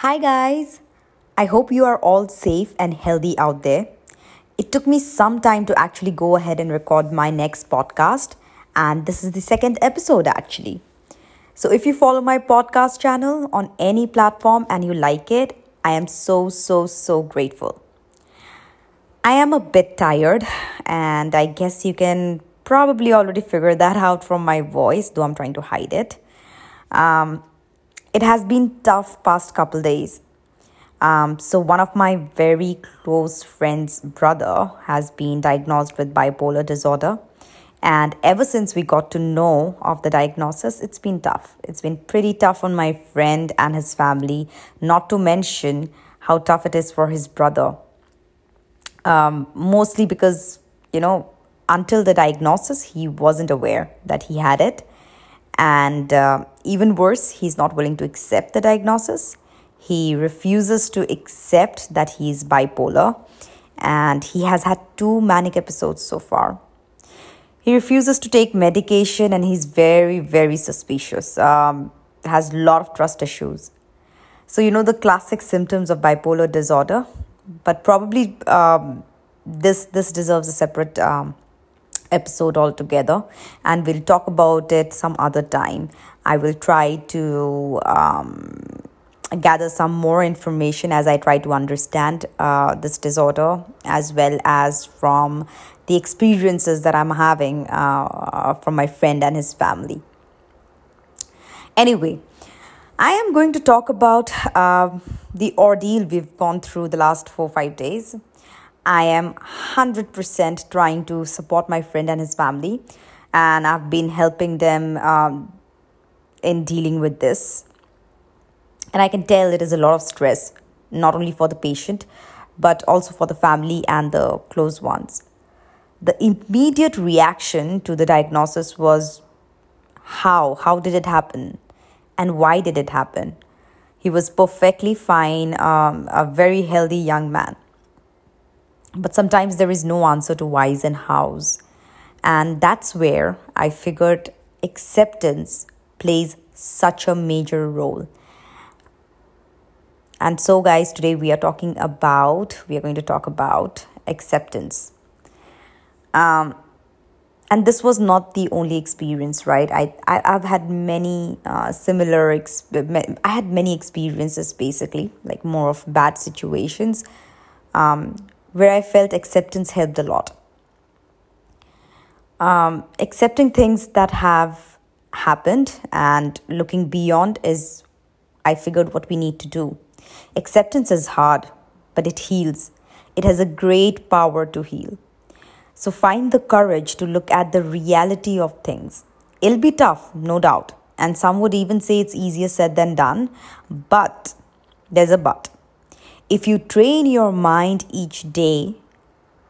Hi, guys. I hope you are all safe and healthy out there. It took me some time to actually go ahead and record my next podcast, and this is the second episode actually. So, if you follow my podcast channel on any platform and you like it, I am so, so, so grateful. I am a bit tired, and I guess you can probably already figure that out from my voice, though I'm trying to hide it. Um, it has been tough past couple days. Um, so one of my very close friends' brother has been diagnosed with bipolar disorder. And ever since we got to know of the diagnosis, it's been tough. It's been pretty tough on my friend and his family, not to mention how tough it is for his brother. Um, mostly because, you know, until the diagnosis, he wasn't aware that he had it. And uh, even worse, he's not willing to accept the diagnosis. He refuses to accept that he's bipolar. And he has had two manic episodes so far. He refuses to take medication and he's very, very suspicious. Um, has a lot of trust issues. So, you know, the classic symptoms of bipolar disorder, but probably um, this, this deserves a separate um, episode altogether and we'll talk about it some other time. I will try to um, gather some more information as I try to understand uh, this disorder as well as from the experiences that I'm having uh, from my friend and his family. Anyway, I am going to talk about uh, the ordeal we've gone through the last four five days. I am 100% trying to support my friend and his family, and I've been helping them um, in dealing with this. And I can tell it is a lot of stress, not only for the patient, but also for the family and the close ones. The immediate reaction to the diagnosis was how? How did it happen? And why did it happen? He was perfectly fine, um, a very healthy young man but sometimes there is no answer to whys and hows. And that's where I figured acceptance plays such a major role. And so, guys, today we are talking about, we are going to talk about acceptance. Um, and this was not the only experience, right? I, I I've had many uh, similar. Exp- I had many experiences, basically, like more of bad situations, um, where I felt acceptance helped a lot. Um, accepting things that have happened and looking beyond is, I figured, what we need to do. Acceptance is hard, but it heals. It has a great power to heal. So find the courage to look at the reality of things. It'll be tough, no doubt. And some would even say it's easier said than done. But there's a but. If you train your mind each day,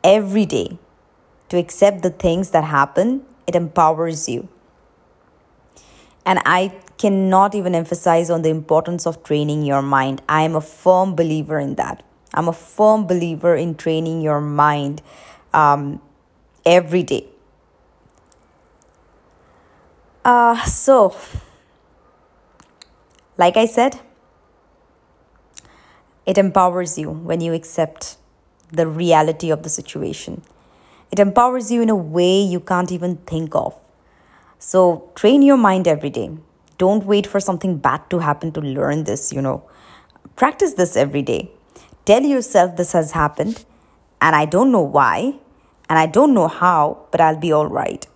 every day, to accept the things that happen, it empowers you. And I cannot even emphasize on the importance of training your mind. I am a firm believer in that. I'm a firm believer in training your mind um, every day. Uh, so, like I said, it empowers you when you accept the reality of the situation. It empowers you in a way you can't even think of. So train your mind every day. Don't wait for something bad to happen to learn this, you know. Practice this every day. Tell yourself this has happened and I don't know why and I don't know how, but I'll be all right.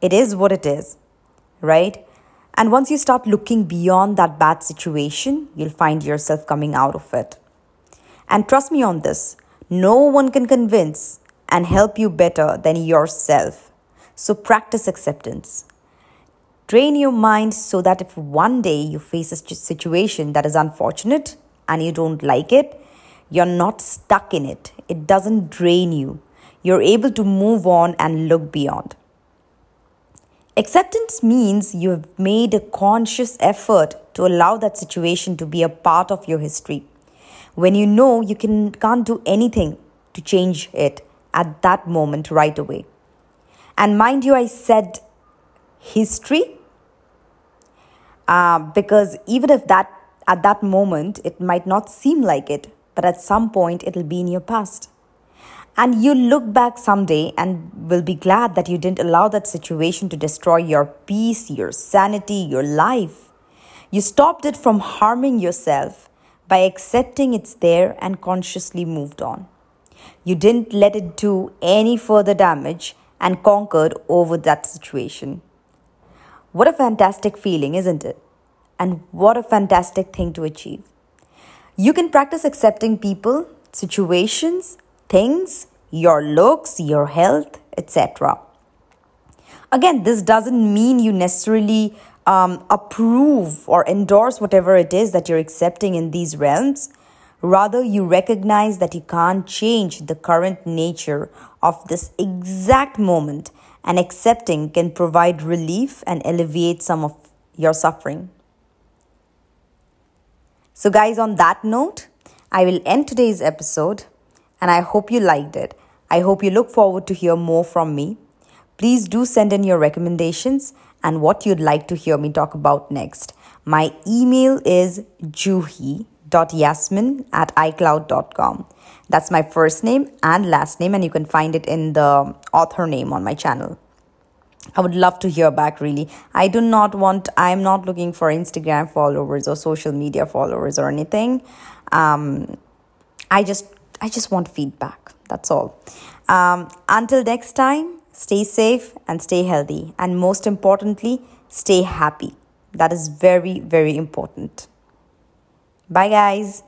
It is what it is, right? And once you start looking beyond that bad situation, you'll find yourself coming out of it. And trust me on this no one can convince and help you better than yourself. So practice acceptance. Train your mind so that if one day you face a situation that is unfortunate and you don't like it, you're not stuck in it. It doesn't drain you. You're able to move on and look beyond. Acceptance means you have made a conscious effort to allow that situation to be a part of your history. When you know you can, can't do anything to change it at that moment right away. And mind you, I said history uh, because even if that At that moment, it might not seem like it, but at some point, it'll be in your past. And you look back someday and will be glad that you didn't allow that situation to destroy your peace, your sanity, your life. You stopped it from harming yourself by accepting it's there and consciously moved on. You didn't let it do any further damage and conquered over that situation. What a fantastic feeling, isn't it? And what a fantastic thing to achieve. You can practice accepting people, situations, things, your looks, your health, etc. Again, this doesn't mean you necessarily um, approve or endorse whatever it is that you're accepting in these realms. Rather, you recognize that you can't change the current nature of this exact moment, and accepting can provide relief and alleviate some of your suffering. So, guys, on that note, I will end today's episode and I hope you liked it. I hope you look forward to hear more from me. Please do send in your recommendations and what you'd like to hear me talk about next. My email is juhi.yasmin at icloud.com. That's my first name and last name, and you can find it in the author name on my channel. I would love to hear back really. I do not want, I'm not looking for Instagram followers or social media followers or anything. Um, I just I just want feedback. That's all. Um, until next time, stay safe and stay healthy. And most importantly, stay happy. That is very, very important. Bye, guys.